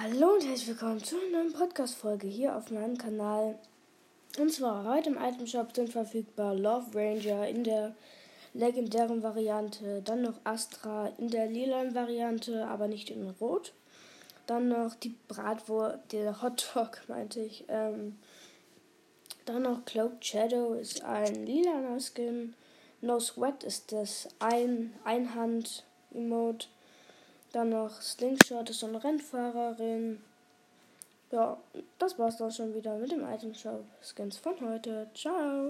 Hallo und herzlich willkommen zu einer neuen Podcast-Folge hier auf meinem Kanal. Und zwar heute im Item Shop sind verfügbar Love Ranger in der legendären Variante, dann noch Astra in der lilanen Variante, aber nicht in Rot. Dann noch die Bratwurst, der Hotdog meinte ich. Ähm, dann noch Cloaked Shadow ist ein lilaner Skin. No Sweat ist das ein Einhand-Emote. Dann noch Slingshot ist so eine Rennfahrerin. Ja, das war's dann schon wieder mit dem Item Shop Skins von heute. Ciao.